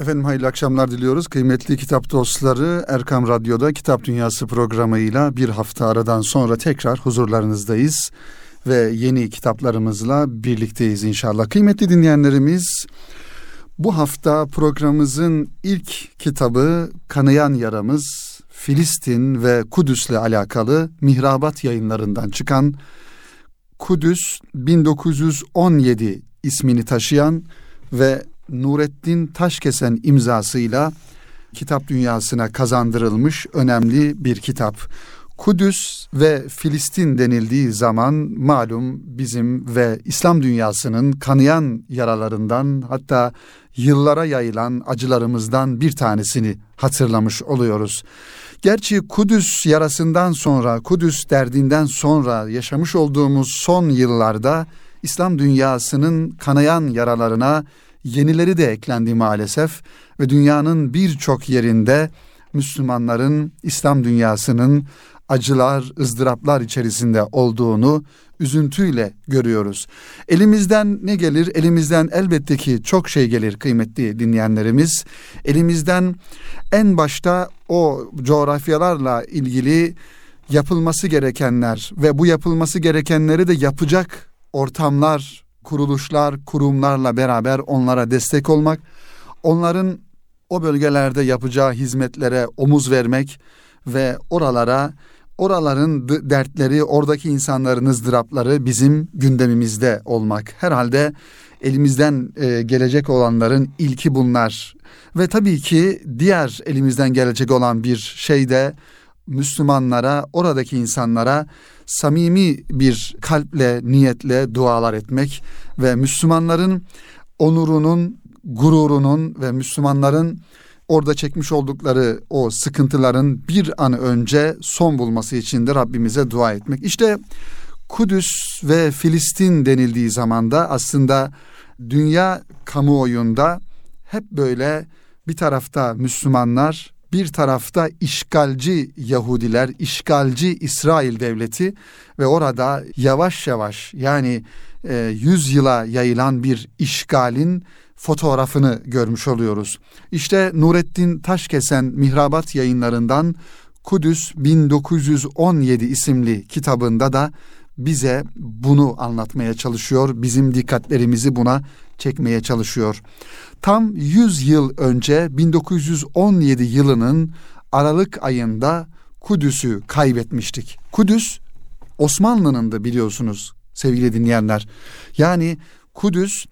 Efendim hayırlı akşamlar diliyoruz. Kıymetli kitap dostları Erkam Radyo'da Kitap Dünyası programıyla bir hafta aradan sonra tekrar huzurlarınızdayız. Ve yeni kitaplarımızla birlikteyiz inşallah. Kıymetli dinleyenlerimiz bu hafta programımızın ilk kitabı Kanayan Yaramız Filistin ve Kudüs'le alakalı Mihrabat yayınlarından çıkan Kudüs 1917 ismini taşıyan ve Nurettin Taşkesen imzasıyla kitap dünyasına kazandırılmış önemli bir kitap. Kudüs ve Filistin denildiği zaman malum bizim ve İslam dünyasının kanayan yaralarından hatta yıllara yayılan acılarımızdan bir tanesini hatırlamış oluyoruz. Gerçi Kudüs yarasından sonra, Kudüs derdinden sonra yaşamış olduğumuz son yıllarda İslam dünyasının kanayan yaralarına yenileri de eklendi maalesef ve dünyanın birçok yerinde Müslümanların İslam dünyasının acılar, ızdıraplar içerisinde olduğunu üzüntüyle görüyoruz. Elimizden ne gelir? Elimizden elbette ki çok şey gelir kıymetli dinleyenlerimiz. Elimizden en başta o coğrafyalarla ilgili yapılması gerekenler ve bu yapılması gerekenleri de yapacak ortamlar, kuruluşlar, kurumlarla beraber onlara destek olmak, onların o bölgelerde yapacağı hizmetlere omuz vermek ve oralara oraların dertleri, oradaki insanların ızdırapları bizim gündemimizde olmak. Herhalde elimizden e, gelecek olanların ilki bunlar. Ve tabii ki diğer elimizden gelecek olan bir şey de Müslümanlara, oradaki insanlara samimi bir kalple, niyetle dualar etmek ve Müslümanların onurunun, gururunun ve Müslümanların orada çekmiş oldukları o sıkıntıların bir an önce son bulması için de Rabbimize dua etmek. İşte Kudüs ve Filistin denildiği zaman da aslında dünya kamuoyunda hep böyle bir tarafta Müslümanlar, bir tarafta işgalci Yahudiler, işgalci İsrail devleti ve orada yavaş yavaş yani e, yıla yayılan bir işgalin fotoğrafını görmüş oluyoruz. İşte Nurettin Taşkesen Mihrabat yayınlarından Kudüs 1917 isimli kitabında da bize bunu anlatmaya çalışıyor. Bizim dikkatlerimizi buna çekmeye çalışıyor. Tam 100 yıl önce 1917 yılının Aralık ayında Kudüs'ü kaybetmiştik. Kudüs Osmanlı'nın da biliyorsunuz sevgili dinleyenler. Yani Kudüs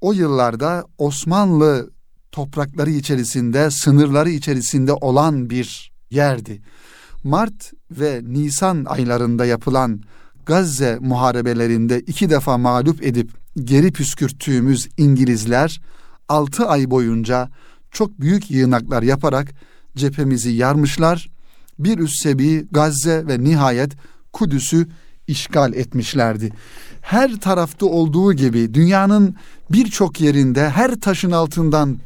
o yıllarda Osmanlı toprakları içerisinde, sınırları içerisinde olan bir yerdi. Mart ve Nisan aylarında yapılan Gazze muharebelerinde iki defa mağlup edip geri püskürttüğümüz İngilizler altı ay boyunca çok büyük yığınaklar yaparak cephemizi yarmışlar. Bir üst sebi Gazze ve nihayet Kudüs'ü işgal etmişlerdi. Her tarafta olduğu gibi dünyanın birçok yerinde her taşın altından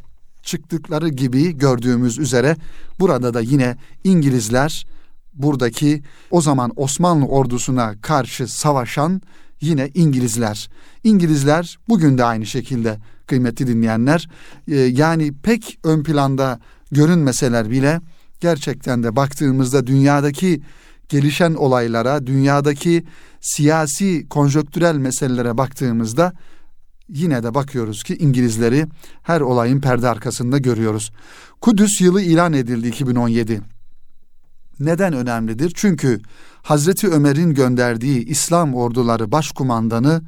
çıktıkları gibi gördüğümüz üzere burada da yine İngilizler buradaki o zaman Osmanlı ordusuna karşı savaşan yine İngilizler. İngilizler bugün de aynı şekilde kıymetli dinleyenler e, yani pek ön planda görünmeseler bile gerçekten de baktığımızda dünyadaki gelişen olaylara, dünyadaki siyasi konjöktürel meselelere baktığımızda yine de bakıyoruz ki İngilizleri her olayın perde arkasında görüyoruz. Kudüs yılı ilan edildi 2017. Neden önemlidir? Çünkü Hazreti Ömer'in gönderdiği İslam orduları başkumandanı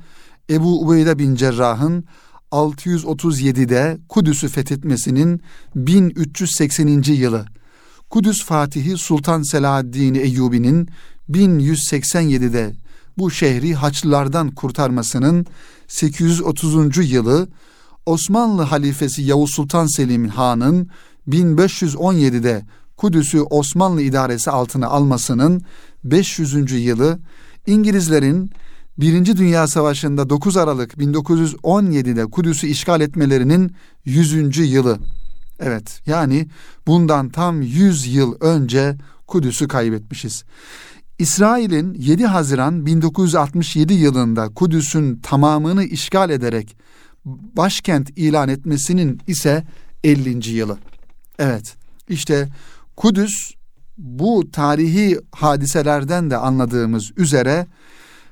Ebu Ubeyde bin Cerrah'ın 637'de Kudüs'ü fethetmesinin 1380. yılı Kudüs Fatihi Sultan Selahaddin Eyyubi'nin 1187'de bu şehri Haçlılardan kurtarmasının 830. yılı Osmanlı halifesi Yavuz Sultan Selim Han'ın 1517'de Kudüs'ü Osmanlı idaresi altına almasının 500. yılı İngilizlerin Birinci Dünya Savaşı'nda 9 Aralık 1917'de Kudüs'ü işgal etmelerinin 100. yılı. Evet yani bundan tam 100 yıl önce Kudüs'ü kaybetmişiz. İsrail'in 7 Haziran 1967 yılında Kudüs'ün tamamını işgal ederek başkent ilan etmesinin ise 50. yılı. Evet işte Kudüs bu tarihi hadiselerden de anladığımız üzere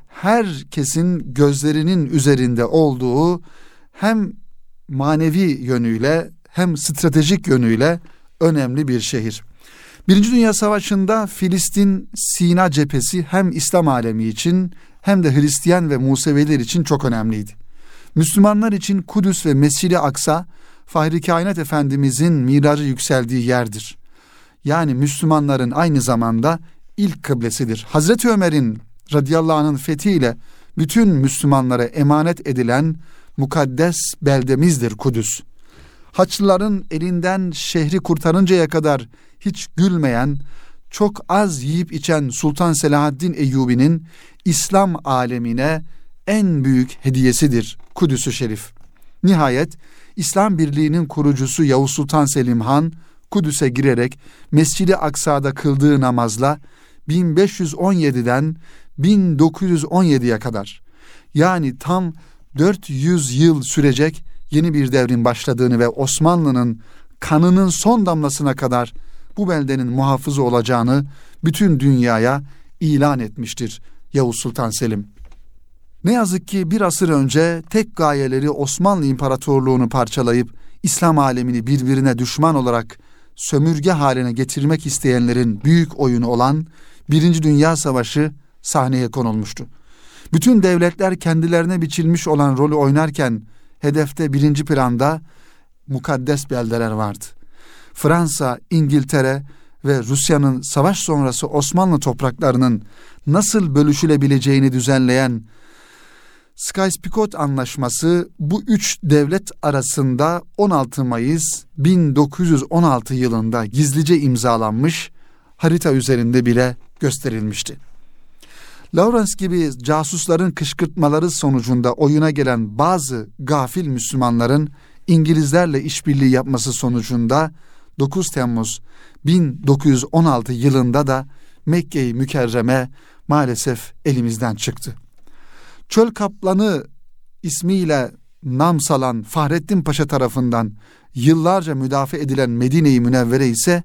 herkesin gözlerinin üzerinde olduğu hem manevi yönüyle hem stratejik yönüyle önemli bir şehir. Birinci Dünya Savaşı'nda Filistin Sina cephesi hem İslam alemi için hem de Hristiyan ve Museviler için çok önemliydi. Müslümanlar için Kudüs ve Mescid-i Aksa Fahri Kainat Efendimizin miracı yükseldiği yerdir. Yani Müslümanların aynı zamanda ilk kıblesidir. Hazreti Ömer'in radıyallahu anh'ın fethiyle bütün Müslümanlara emanet edilen mukaddes beldemizdir Kudüs. Haçlıların elinden şehri kurtarıncaya kadar hiç gülmeyen, çok az yiyip içen Sultan Selahaddin Eyyubi'nin İslam alemine en büyük hediyesidir Kudüs-ü Şerif. Nihayet İslam Birliği'nin kurucusu Yavuz Sultan Selim Han Kudüs'e girerek Mescid-i Aksa'da kıldığı namazla 1517'den 1917'ye kadar yani tam 400 yıl sürecek yeni bir devrin başladığını ve Osmanlı'nın kanının son damlasına kadar bu beldenin muhafızı olacağını bütün dünyaya ilan etmiştir Yavuz Sultan Selim. Ne yazık ki bir asır önce tek gayeleri Osmanlı İmparatorluğunu parçalayıp İslam alemini birbirine düşman olarak sömürge haline getirmek isteyenlerin büyük oyunu olan Birinci Dünya Savaşı sahneye konulmuştu. Bütün devletler kendilerine biçilmiş olan rolü oynarken hedefte birinci planda mukaddes beldeler vardı. Fransa, İngiltere ve Rusya'nın savaş sonrası Osmanlı topraklarının nasıl bölüşülebileceğini düzenleyen Sykes-Picot Anlaşması bu üç devlet arasında 16 Mayıs 1916 yılında gizlice imzalanmış, harita üzerinde bile gösterilmişti. Lawrence gibi casusların kışkırtmaları sonucunda oyuna gelen bazı gafil Müslümanların İngilizlerle işbirliği yapması sonucunda 9 Temmuz 1916 yılında da Mekke-i Mükerreme maalesef elimizden çıktı. Çöl Kaplanı ismiyle nam salan Fahrettin Paşa tarafından yıllarca müdafaa edilen Medine-i Münevvere ise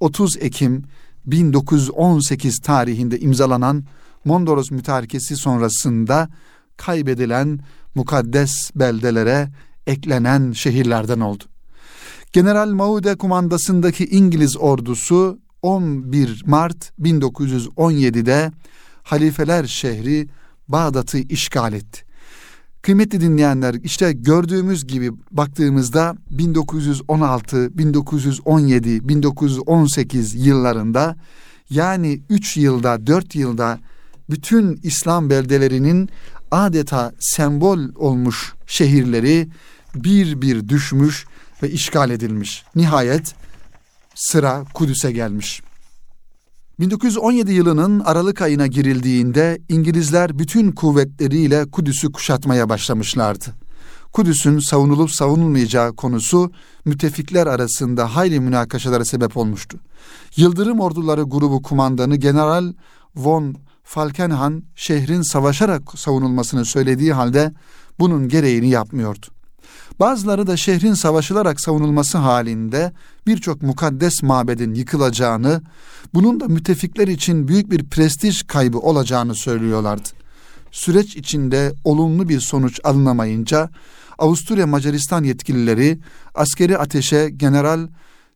30 Ekim 1918 tarihinde imzalanan Mondros mütarekesi sonrasında kaybedilen mukaddes beldelere eklenen şehirlerden oldu. General Maude kumandasındaki İngiliz ordusu 11 Mart 1917'de Halifeler şehri Bağdat'ı işgal etti. Kıymetli dinleyenler işte gördüğümüz gibi baktığımızda 1916, 1917, 1918 yıllarında yani 3 yılda 4 yılda bütün İslam beldelerinin adeta sembol olmuş şehirleri bir bir düşmüş ve işgal edilmiş. Nihayet sıra Kudüs'e gelmiş. 1917 yılının Aralık ayına girildiğinde İngilizler bütün kuvvetleriyle Kudüs'ü kuşatmaya başlamışlardı. Kudüs'ün savunulup savunulmayacağı konusu müttefikler arasında hayli münakaşalara sebep olmuştu. Yıldırım Orduları grubu kumandanı General von Falkenhan şehrin savaşarak savunulmasını söylediği halde bunun gereğini yapmıyordu. Bazıları da şehrin savaşılarak savunulması halinde birçok mukaddes mabedin yıkılacağını, bunun da müttefikler için büyük bir prestij kaybı olacağını söylüyorlardı. Süreç içinde olumlu bir sonuç alınamayınca Avusturya Macaristan yetkilileri askeri ateşe General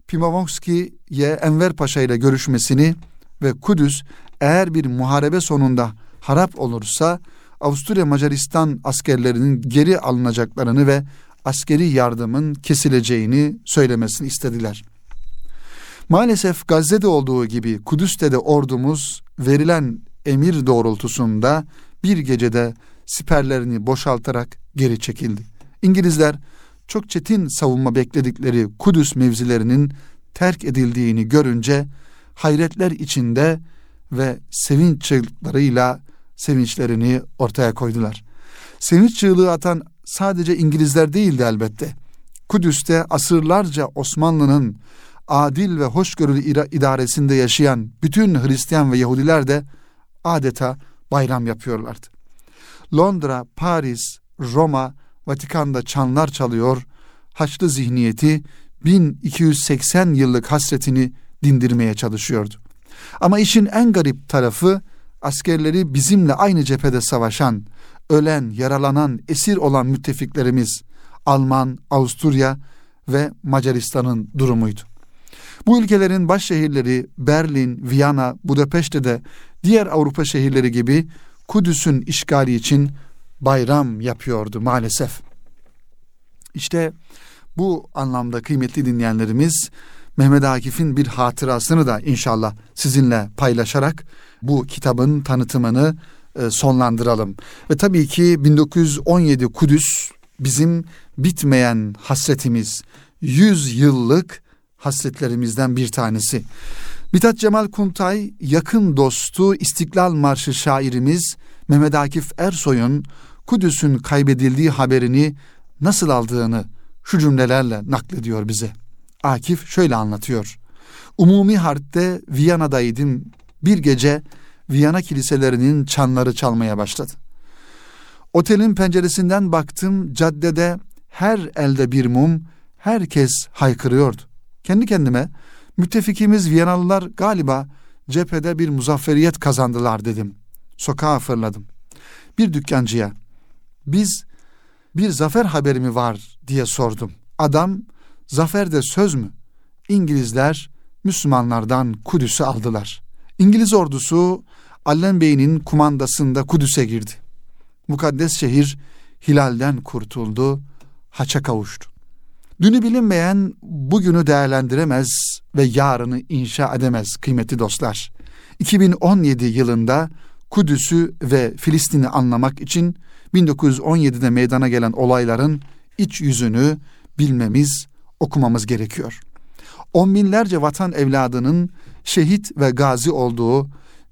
Pimovski'ye Enver Paşa ile görüşmesini ve Kudüs eğer bir muharebe sonunda harap olursa Avusturya Macaristan askerlerinin geri alınacaklarını ve askeri yardımın kesileceğini söylemesini istediler. Maalesef Gazze'de olduğu gibi Kudüs'te de ordumuz verilen emir doğrultusunda bir gecede siperlerini boşaltarak geri çekildi. İngilizler çok çetin savunma bekledikleri Kudüs mevzilerinin terk edildiğini görünce hayretler içinde ve sevinç çığlıklarıyla sevinçlerini ortaya koydular. Sevinç çığlığı atan sadece İngilizler değildi elbette. Kudüs'te asırlarca Osmanlı'nın adil ve hoşgörülü idaresinde yaşayan bütün Hristiyan ve Yahudiler de adeta bayram yapıyorlardı. Londra, Paris, Roma, Vatikan'da çanlar çalıyor, Haçlı zihniyeti 1280 yıllık hasretini dindirmeye çalışıyordu. Ama işin en garip tarafı askerleri bizimle aynı cephede savaşan, ölen, yaralanan, esir olan müttefiklerimiz Alman, Avusturya ve Macaristan'ın durumuydu. Bu ülkelerin baş şehirleri Berlin, Viyana, Budapeşte de diğer Avrupa şehirleri gibi Kudüs'ün işgali için bayram yapıyordu maalesef. İşte bu anlamda kıymetli dinleyenlerimiz Mehmet Akif'in bir hatırasını da inşallah sizinle paylaşarak bu kitabın tanıtımını sonlandıralım. Ve tabii ki 1917 Kudüs bizim bitmeyen hasretimiz, 100 yıllık hasretlerimizden bir tanesi. Mithat Cemal Kuntay yakın dostu İstiklal Marşı şairimiz Mehmet Akif Ersoy'un Kudüs'ün kaybedildiği haberini nasıl aldığını şu cümlelerle naklediyor bize. Akif şöyle anlatıyor. Umumi harpte Viyana'daydım. Bir gece Viyana kiliselerinin çanları çalmaya başladı. Otelin penceresinden baktım caddede her elde bir mum, herkes haykırıyordu. Kendi kendime müttefikimiz Viyanalılar galiba cephede bir muzafferiyet kazandılar dedim. Sokağa fırladım. Bir dükkancıya biz bir zafer haberi mi var diye sordum. Adam zaferde söz mü? İngilizler Müslümanlardan Kudüs'ü aldılar. İngiliz ordusu Allen Bey'in kumandasında Kudüs'e girdi. Mukaddes şehir hilalden kurtuldu, haça kavuştu. Dünü bilinmeyen bugünü değerlendiremez ve yarını inşa edemez kıymetli dostlar. 2017 yılında Kudüs'ü ve Filistin'i anlamak için 1917'de meydana gelen olayların iç yüzünü bilmemiz, okumamız gerekiyor. On binlerce vatan evladının şehit ve gazi olduğu,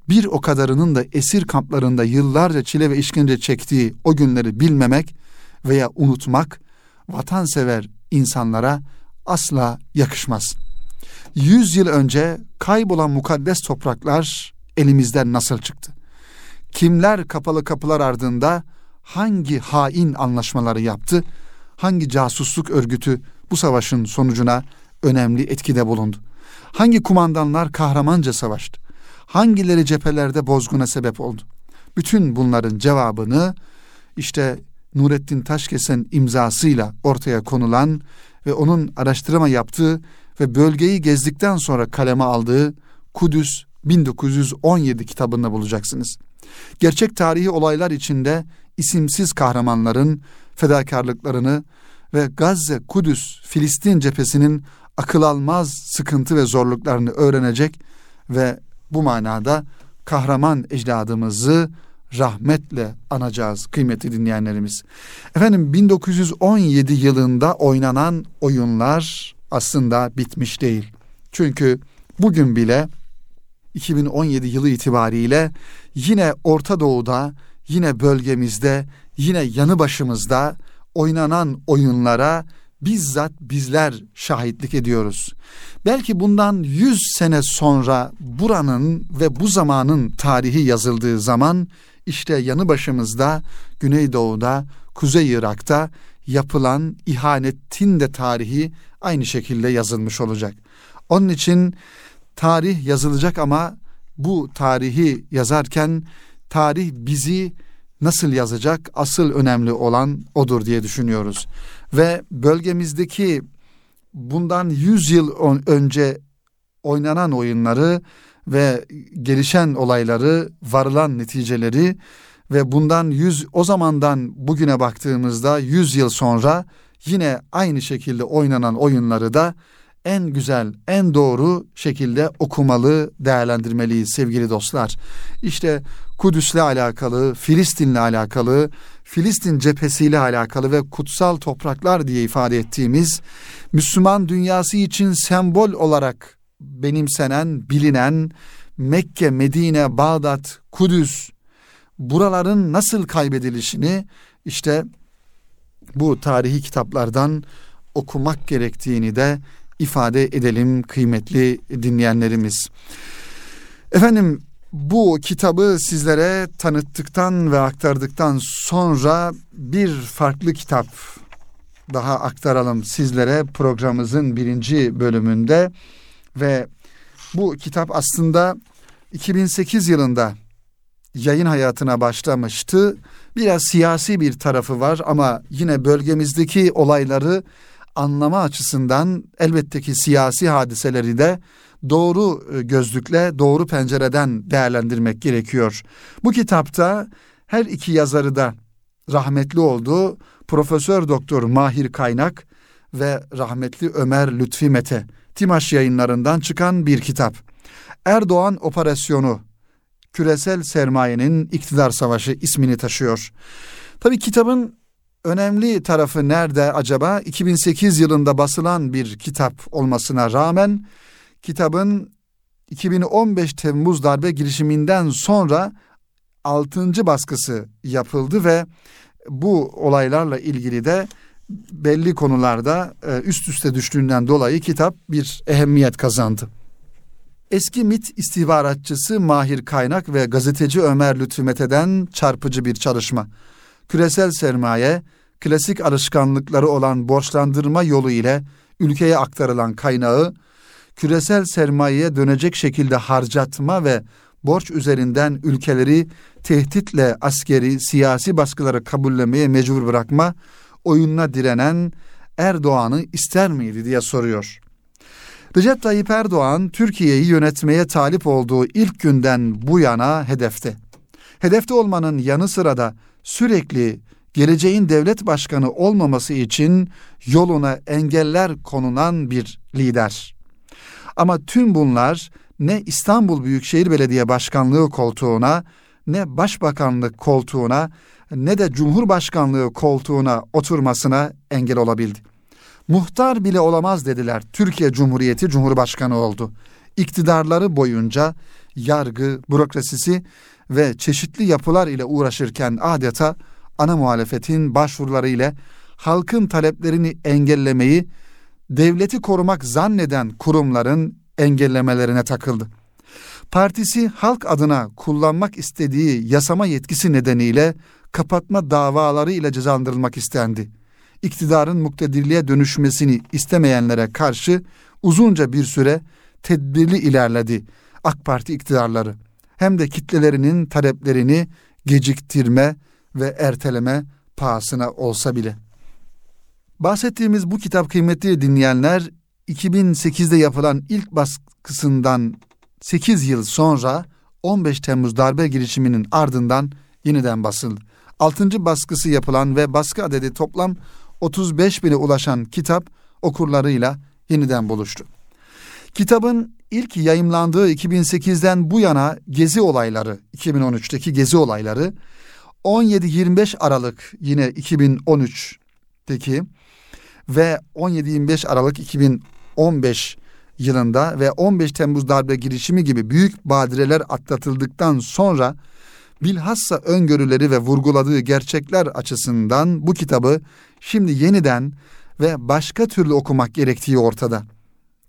bir o kadarının da esir kamplarında yıllarca çile ve işkence çektiği o günleri bilmemek veya unutmak vatansever insanlara asla yakışmaz. Yüz yıl önce kaybolan mukaddes topraklar elimizden nasıl çıktı? Kimler kapalı kapılar ardında hangi hain anlaşmaları yaptı? Hangi casusluk örgütü bu savaşın sonucuna önemli etkide bulundu? Hangi kumandanlar kahramanca savaştı? Hangileri cephelerde bozguna sebep oldu? Bütün bunların cevabını işte Nurettin Taşkesen imzasıyla ortaya konulan ve onun araştırma yaptığı ve bölgeyi gezdikten sonra kaleme aldığı Kudüs 1917 kitabında bulacaksınız. Gerçek tarihi olaylar içinde isimsiz kahramanların fedakarlıklarını ve Gazze, Kudüs, Filistin cephesinin akıl almaz sıkıntı ve zorluklarını öğrenecek ve bu manada kahraman ecdadımızı rahmetle anacağız kıymetli dinleyenlerimiz. Efendim 1917 yılında oynanan oyunlar aslında bitmiş değil. Çünkü bugün bile 2017 yılı itibariyle yine Orta Doğu'da, yine bölgemizde, yine yanı başımızda oynanan oyunlara bizzat bizler şahitlik ediyoruz. Belki bundan 100 sene sonra buranın ve bu zamanın tarihi yazıldığı zaman işte yanı başımızda Güneydoğu'da, Kuzey Irak'ta yapılan ihanetin de tarihi aynı şekilde yazılmış olacak. Onun için tarih yazılacak ama bu tarihi yazarken tarih bizi nasıl yazacak asıl önemli olan odur diye düşünüyoruz. Ve bölgemizdeki bundan 100 yıl önce oynanan oyunları ve gelişen olayları, varılan neticeleri ve bundan 100 o zamandan bugüne baktığımızda 100 yıl sonra yine aynı şekilde oynanan oyunları da en güzel, en doğru şekilde okumalı, değerlendirmeliyiz sevgili dostlar. İşte Kudüs'le alakalı, Filistin'le alakalı, Filistin cephesiyle alakalı ve kutsal topraklar diye ifade ettiğimiz Müslüman dünyası için sembol olarak benimsenen, bilinen Mekke, Medine, Bağdat, Kudüs buraların nasıl kaybedilişini işte bu tarihi kitaplardan okumak gerektiğini de ifade edelim kıymetli dinleyenlerimiz. Efendim bu kitabı sizlere tanıttıktan ve aktardıktan sonra bir farklı kitap daha aktaralım sizlere programımızın birinci bölümünde ve bu kitap aslında 2008 yılında yayın hayatına başlamıştı. Biraz siyasi bir tarafı var ama yine bölgemizdeki olayları anlama açısından elbette ki siyasi hadiseleri de doğru e, gözlükle, doğru pencereden değerlendirmek gerekiyor. Bu kitapta her iki yazarı da rahmetli oldu. Profesör Doktor Mahir Kaynak ve rahmetli Ömer Lütfi Mete Timaş yayınlarından çıkan bir kitap. Erdoğan Operasyonu Küresel Sermayenin İktidar Savaşı ismini taşıyor. Tabii kitabın önemli tarafı nerede acaba? 2008 yılında basılan bir kitap olmasına rağmen kitabın 2015 Temmuz darbe girişiminden sonra 6. baskısı yapıldı ve bu olaylarla ilgili de belli konularda e, üst üste düştüğünden dolayı kitap bir ehemmiyet kazandı. Eski MIT istihbaratçısı Mahir Kaynak ve gazeteci Ömer Lütfü Mete'den çarpıcı bir çalışma. Küresel sermaye, klasik alışkanlıkları olan borçlandırma yolu ile ülkeye aktarılan kaynağı, küresel sermayeye dönecek şekilde harcatma ve borç üzerinden ülkeleri tehditle askeri, siyasi baskıları kabullemeye mecbur bırakma oyununa direnen Erdoğan'ı ister miydi diye soruyor. Recep Tayyip Erdoğan Türkiye'yi yönetmeye talip olduğu ilk günden bu yana hedefte. Hedefte olmanın yanı sıra da sürekli geleceğin devlet başkanı olmaması için yoluna engeller konulan bir lider. Ama tüm bunlar ne İstanbul Büyükşehir Belediye Başkanlığı koltuğuna ne başbakanlık koltuğuna ne de cumhurbaşkanlığı koltuğuna oturmasına engel olabildi. Muhtar bile olamaz dediler. Türkiye Cumhuriyeti Cumhurbaşkanı oldu. İktidarları boyunca yargı, bürokrasisi ve çeşitli yapılar ile uğraşırken adeta ana muhalefetin başvuruları ile halkın taleplerini engellemeyi devleti korumak zanneden kurumların engellemelerine takıldı. Partisi halk adına kullanmak istediği yasama yetkisi nedeniyle kapatma davaları ile cezalandırılmak istendi. İktidarın muktedirliğe dönüşmesini istemeyenlere karşı uzunca bir süre tedbirli ilerledi AK Parti iktidarları. Hem de kitlelerinin taleplerini geciktirme ve erteleme pahasına olsa bile. Bahsettiğimiz bu kitap kıymetli dinleyenler 2008'de yapılan ilk baskısından 8 yıl sonra 15 Temmuz darbe girişiminin ardından yeniden basıldı. 6. baskısı yapılan ve baskı adedi toplam 35 bine ulaşan kitap okurlarıyla yeniden buluştu. Kitabın ilk yayımlandığı 2008'den bu yana gezi olayları, 2013'teki gezi olayları 17-25 Aralık yine 2013'teki ve 17-25 Aralık 2015 yılında ve 15 Temmuz darbe girişimi gibi büyük badireler atlatıldıktan sonra bilhassa öngörüleri ve vurguladığı gerçekler açısından bu kitabı şimdi yeniden ve başka türlü okumak gerektiği ortada.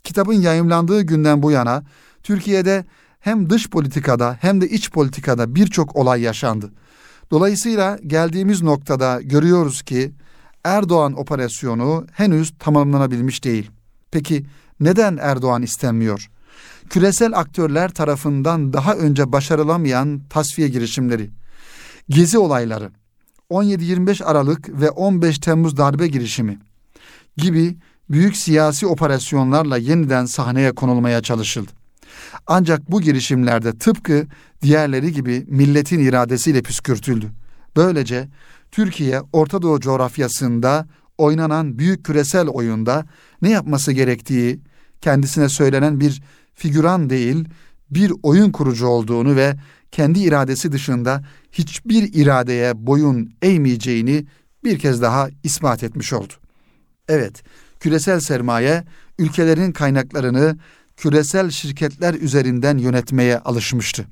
Kitabın yayımlandığı günden bu yana Türkiye'de hem dış politikada hem de iç politikada birçok olay yaşandı. Dolayısıyla geldiğimiz noktada görüyoruz ki Erdoğan operasyonu henüz tamamlanabilmiş değil. Peki neden Erdoğan istenmiyor? Küresel aktörler tarafından daha önce başarılamayan tasfiye girişimleri, gezi olayları, 17-25 Aralık ve 15 Temmuz darbe girişimi gibi büyük siyasi operasyonlarla yeniden sahneye konulmaya çalışıldı. Ancak bu girişimlerde tıpkı diğerleri gibi milletin iradesiyle püskürtüldü. Böylece Türkiye Orta Doğu coğrafyasında oynanan büyük küresel oyunda ne yapması gerektiği kendisine söylenen bir figüran değil bir oyun kurucu olduğunu ve kendi iradesi dışında hiçbir iradeye boyun eğmeyeceğini bir kez daha ispat etmiş oldu. Evet, küresel sermaye ülkelerin kaynaklarını küresel şirketler üzerinden yönetmeye alışmıştı.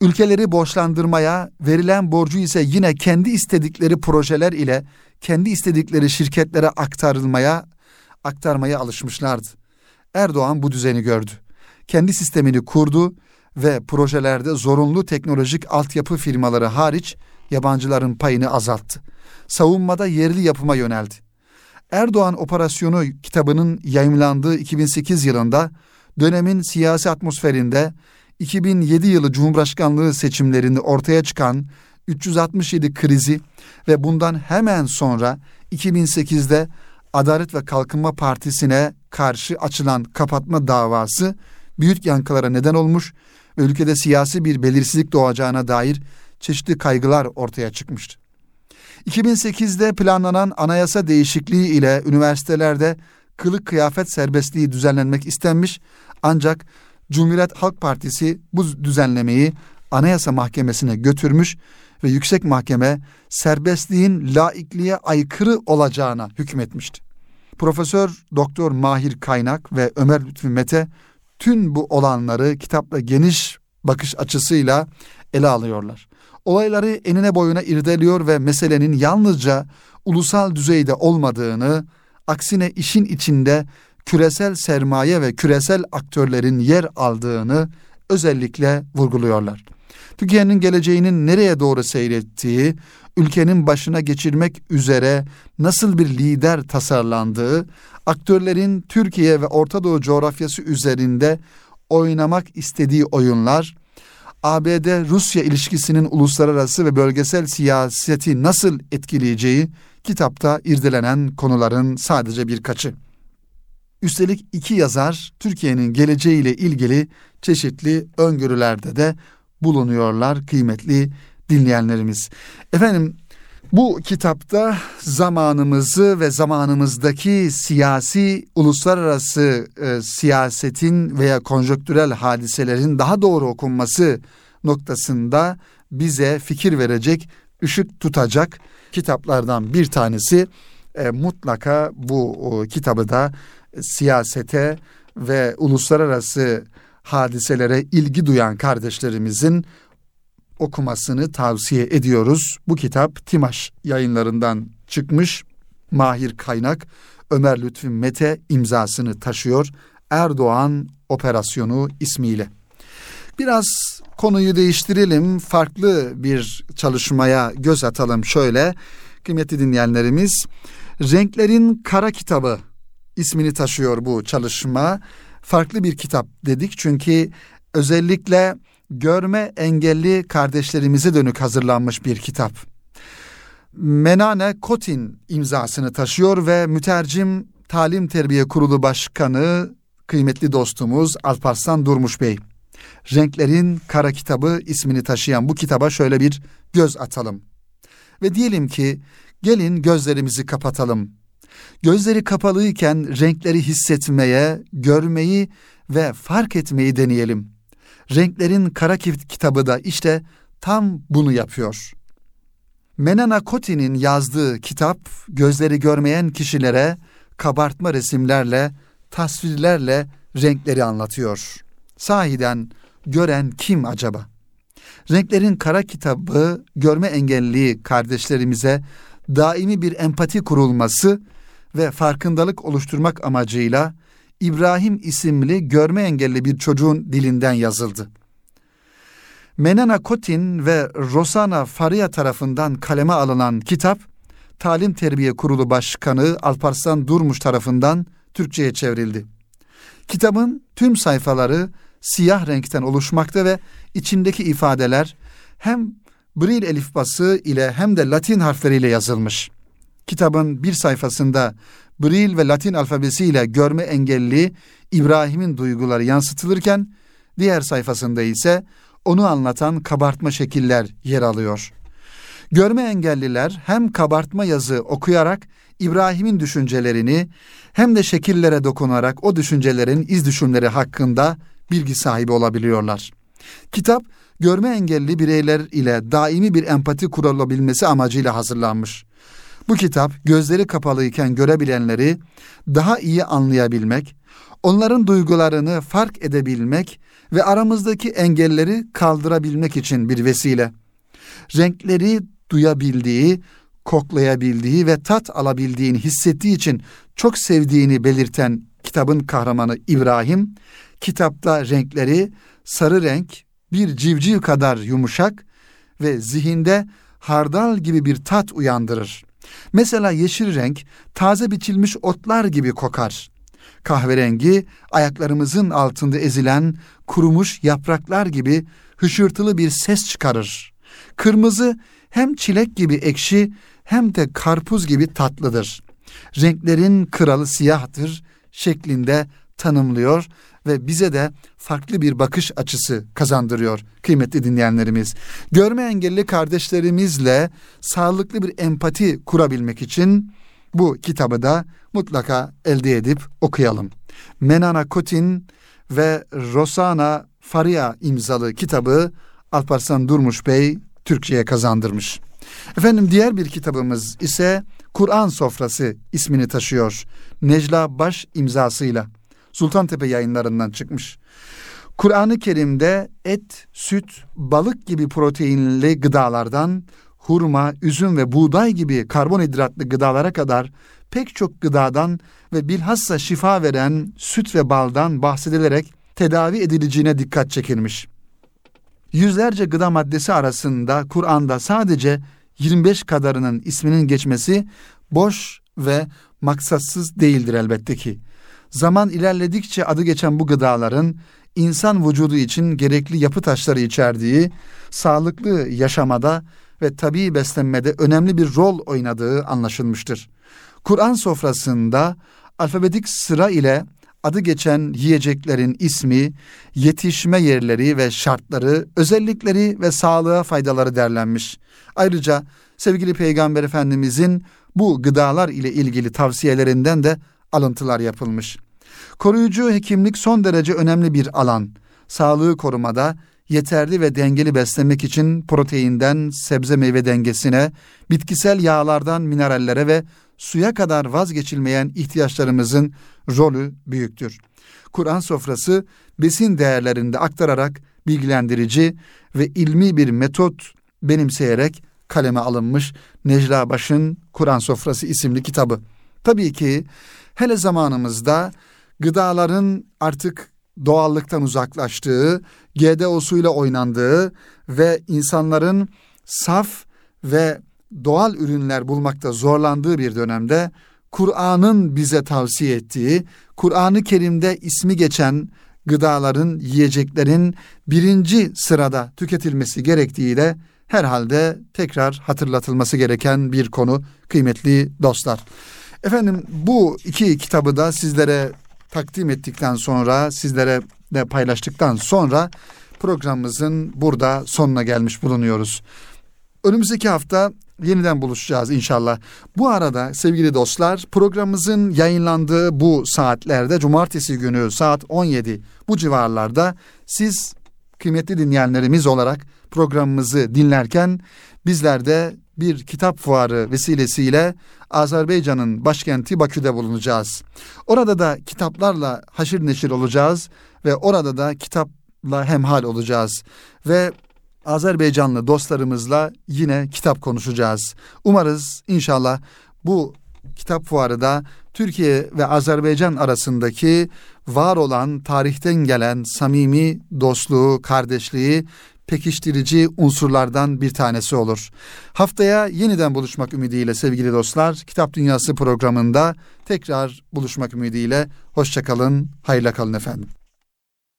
Ülkeleri borçlandırmaya, verilen borcu ise yine kendi istedikleri projeler ile kendi istedikleri şirketlere aktarılmaya, aktarmaya alışmışlardı. Erdoğan bu düzeni gördü. Kendi sistemini kurdu ve projelerde zorunlu teknolojik altyapı firmaları hariç yabancıların payını azalttı. Savunmada yerli yapıma yöneldi. Erdoğan Operasyonu kitabının yayımlandığı 2008 yılında dönemin siyasi atmosferinde 2007 yılı Cumhurbaşkanlığı seçimlerinde ortaya çıkan 367 krizi ve bundan hemen sonra 2008'de Adalet ve Kalkınma Partisi'ne karşı açılan kapatma davası büyük yankılara neden olmuş ve ülkede siyasi bir belirsizlik doğacağına dair çeşitli kaygılar ortaya çıkmıştı. 2008'de planlanan anayasa değişikliği ile üniversitelerde kılık kıyafet serbestliği düzenlenmek istenmiş ancak Cumhuriyet Halk Partisi bu düzenlemeyi Anayasa Mahkemesi'ne götürmüş ve yüksek mahkeme serbestliğin laikliğe aykırı olacağına hükmetmişti. Profesör Doktor Mahir Kaynak ve Ömer Lütfü Mete tüm bu olanları kitapla geniş bakış açısıyla ele alıyorlar. Olayları enine boyuna irdeliyor ve meselenin yalnızca ulusal düzeyde olmadığını, aksine işin içinde küresel sermaye ve küresel aktörlerin yer aldığını özellikle vurguluyorlar. Türkiye'nin geleceğinin nereye doğru seyrettiği, ülkenin başına geçirmek üzere nasıl bir lider tasarlandığı, aktörlerin Türkiye ve Orta Doğu coğrafyası üzerinde oynamak istediği oyunlar, ABD-Rusya ilişkisinin uluslararası ve bölgesel siyaseti nasıl etkileyeceği kitapta irdelenen konuların sadece birkaçı. Üstelik iki yazar Türkiye'nin geleceğiyle ilgili çeşitli öngörülerde de bulunuyorlar kıymetli dinleyenlerimiz. Efendim bu kitapta zamanımızı ve zamanımızdaki siyasi uluslararası e, siyasetin veya konjonktürel hadiselerin daha doğru okunması noktasında bize fikir verecek, ışık tutacak kitaplardan bir tanesi. E, mutlaka bu o, kitabı da siyasete ve uluslararası hadiselere ilgi duyan kardeşlerimizin okumasını tavsiye ediyoruz. Bu kitap Timaş yayınlarından çıkmış. Mahir Kaynak, Ömer Lütfü Mete imzasını taşıyor. Erdoğan Operasyonu ismiyle. Biraz konuyu değiştirelim. Farklı bir çalışmaya göz atalım şöyle. Kıymetli dinleyenlerimiz, Renklerin Kara Kitabı ismini taşıyor bu çalışma. Farklı bir kitap dedik çünkü özellikle görme engelli kardeşlerimize dönük hazırlanmış bir kitap. Menane Kotin imzasını taşıyor ve mütercim Talim Terbiye Kurulu Başkanı kıymetli dostumuz Alparslan Durmuş Bey. Renklerin Kara Kitabı ismini taşıyan bu kitaba şöyle bir göz atalım. Ve diyelim ki gelin gözlerimizi kapatalım. Gözleri kapalıyken renkleri hissetmeye, görmeyi ve fark etmeyi deneyelim. Renklerin Kara kitabı da işte tam bunu yapıyor. Menana Koti'nin yazdığı kitap gözleri görmeyen kişilere kabartma resimlerle, tasvirlerle renkleri anlatıyor. Sahiden gören kim acaba? Renklerin Kara kitabı görme engelli kardeşlerimize daimi bir empati kurulması ve farkındalık oluşturmak amacıyla İbrahim isimli görme engelli bir çocuğun dilinden yazıldı. Menena Kotin ve Rosana Faria tarafından kaleme alınan kitap, Talim Terbiye Kurulu Başkanı Alparslan Durmuş tarafından Türkçe'ye çevrildi. Kitabın tüm sayfaları siyah renkten oluşmakta ve içindeki ifadeler hem Bril elifbası ile hem de Latin harfleriyle yazılmış. Kitabın bir sayfasında Bril ve Latin alfabesiyle görme engelli İbrahim'in duyguları yansıtılırken diğer sayfasında ise onu anlatan kabartma şekiller yer alıyor. Görme engelliler hem kabartma yazı okuyarak İbrahim'in düşüncelerini hem de şekillere dokunarak o düşüncelerin iz düşümleri hakkında bilgi sahibi olabiliyorlar. Kitap görme engelli bireyler ile daimi bir empati kurulabilmesi amacıyla hazırlanmış. Bu kitap gözleri kapalıyken görebilenleri daha iyi anlayabilmek, onların duygularını fark edebilmek ve aramızdaki engelleri kaldırabilmek için bir vesile. Renkleri duyabildiği, koklayabildiği ve tat alabildiğini hissettiği için çok sevdiğini belirten kitabın kahramanı İbrahim, kitapta renkleri sarı renk, bir civciv kadar yumuşak ve zihinde hardal gibi bir tat uyandırır. Mesela yeşil renk taze biçilmiş otlar gibi kokar. Kahverengi ayaklarımızın altında ezilen kurumuş yapraklar gibi hışırtılı bir ses çıkarır. Kırmızı hem çilek gibi ekşi hem de karpuz gibi tatlıdır. Renklerin kralı siyahtır şeklinde tanımlıyor ve bize de farklı bir bakış açısı kazandırıyor kıymetli dinleyenlerimiz. Görme engelli kardeşlerimizle sağlıklı bir empati kurabilmek için bu kitabı da mutlaka elde edip okuyalım. Menana Kotin ve Rosana Faria imzalı kitabı Alparslan Durmuş Bey Türkçe'ye kazandırmış. Efendim diğer bir kitabımız ise Kur'an Sofrası ismini taşıyor. Necla Baş imzasıyla. Sultantepe yayınlarından çıkmış. Kur'an-ı Kerim'de et, süt, balık gibi proteinli gıdalardan hurma, üzüm ve buğday gibi karbonhidratlı gıdalara kadar pek çok gıdadan ve bilhassa şifa veren süt ve baldan bahsedilerek tedavi edileceğine dikkat çekilmiş. Yüzlerce gıda maddesi arasında Kur'an'da sadece 25 kadarının isminin geçmesi boş ve maksatsız değildir elbette ki. Zaman ilerledikçe adı geçen bu gıdaların insan vücudu için gerekli yapı taşları içerdiği, sağlıklı yaşamada ve tabii beslenmede önemli bir rol oynadığı anlaşılmıştır. Kur'an sofrasında alfabetik sıra ile adı geçen yiyeceklerin ismi, yetişme yerleri ve şartları, özellikleri ve sağlığa faydaları derlenmiş. Ayrıca sevgili Peygamber Efendimizin bu gıdalar ile ilgili tavsiyelerinden de alıntılar yapılmış. Koruyucu hekimlik son derece önemli bir alan. Sağlığı korumada yeterli ve dengeli beslenmek için proteinden sebze meyve dengesine, bitkisel yağlardan minerallere ve suya kadar vazgeçilmeyen ihtiyaçlarımızın rolü büyüktür. Kur'an sofrası besin değerlerinde aktararak bilgilendirici ve ilmi bir metot benimseyerek kaleme alınmış Necla Baş'ın Kur'an Sofrası isimli kitabı. Tabii ki hele zamanımızda gıdaların artık doğallıktan uzaklaştığı, GDO'suyla oynandığı ve insanların saf ve doğal ürünler bulmakta zorlandığı bir dönemde Kur'an'ın bize tavsiye ettiği, Kur'an-ı Kerim'de ismi geçen gıdaların, yiyeceklerin birinci sırada tüketilmesi gerektiği de herhalde tekrar hatırlatılması gereken bir konu kıymetli dostlar. Efendim bu iki kitabı da sizlere takdim ettikten sonra sizlere de paylaştıktan sonra programımızın burada sonuna gelmiş bulunuyoruz. Önümüzdeki hafta yeniden buluşacağız inşallah. Bu arada sevgili dostlar programımızın yayınlandığı bu saatlerde cumartesi günü saat 17 bu civarlarda siz kıymetli dinleyenlerimiz olarak programımızı dinlerken bizler de bir kitap fuarı vesilesiyle Azerbaycan'ın başkenti Bakü'de bulunacağız. Orada da kitaplarla haşir neşir olacağız ve orada da kitapla hemhal olacağız ve Azerbaycanlı dostlarımızla yine kitap konuşacağız. Umarız inşallah bu kitap fuarı da Türkiye ve Azerbaycan arasındaki var olan tarihten gelen samimi dostluğu, kardeşliği pekiştirici unsurlardan bir tanesi olur. Haftaya yeniden buluşmak ümidiyle sevgili dostlar, Kitap Dünyası programında tekrar buluşmak ümidiyle hoşçakalın, hayırla kalın efendim.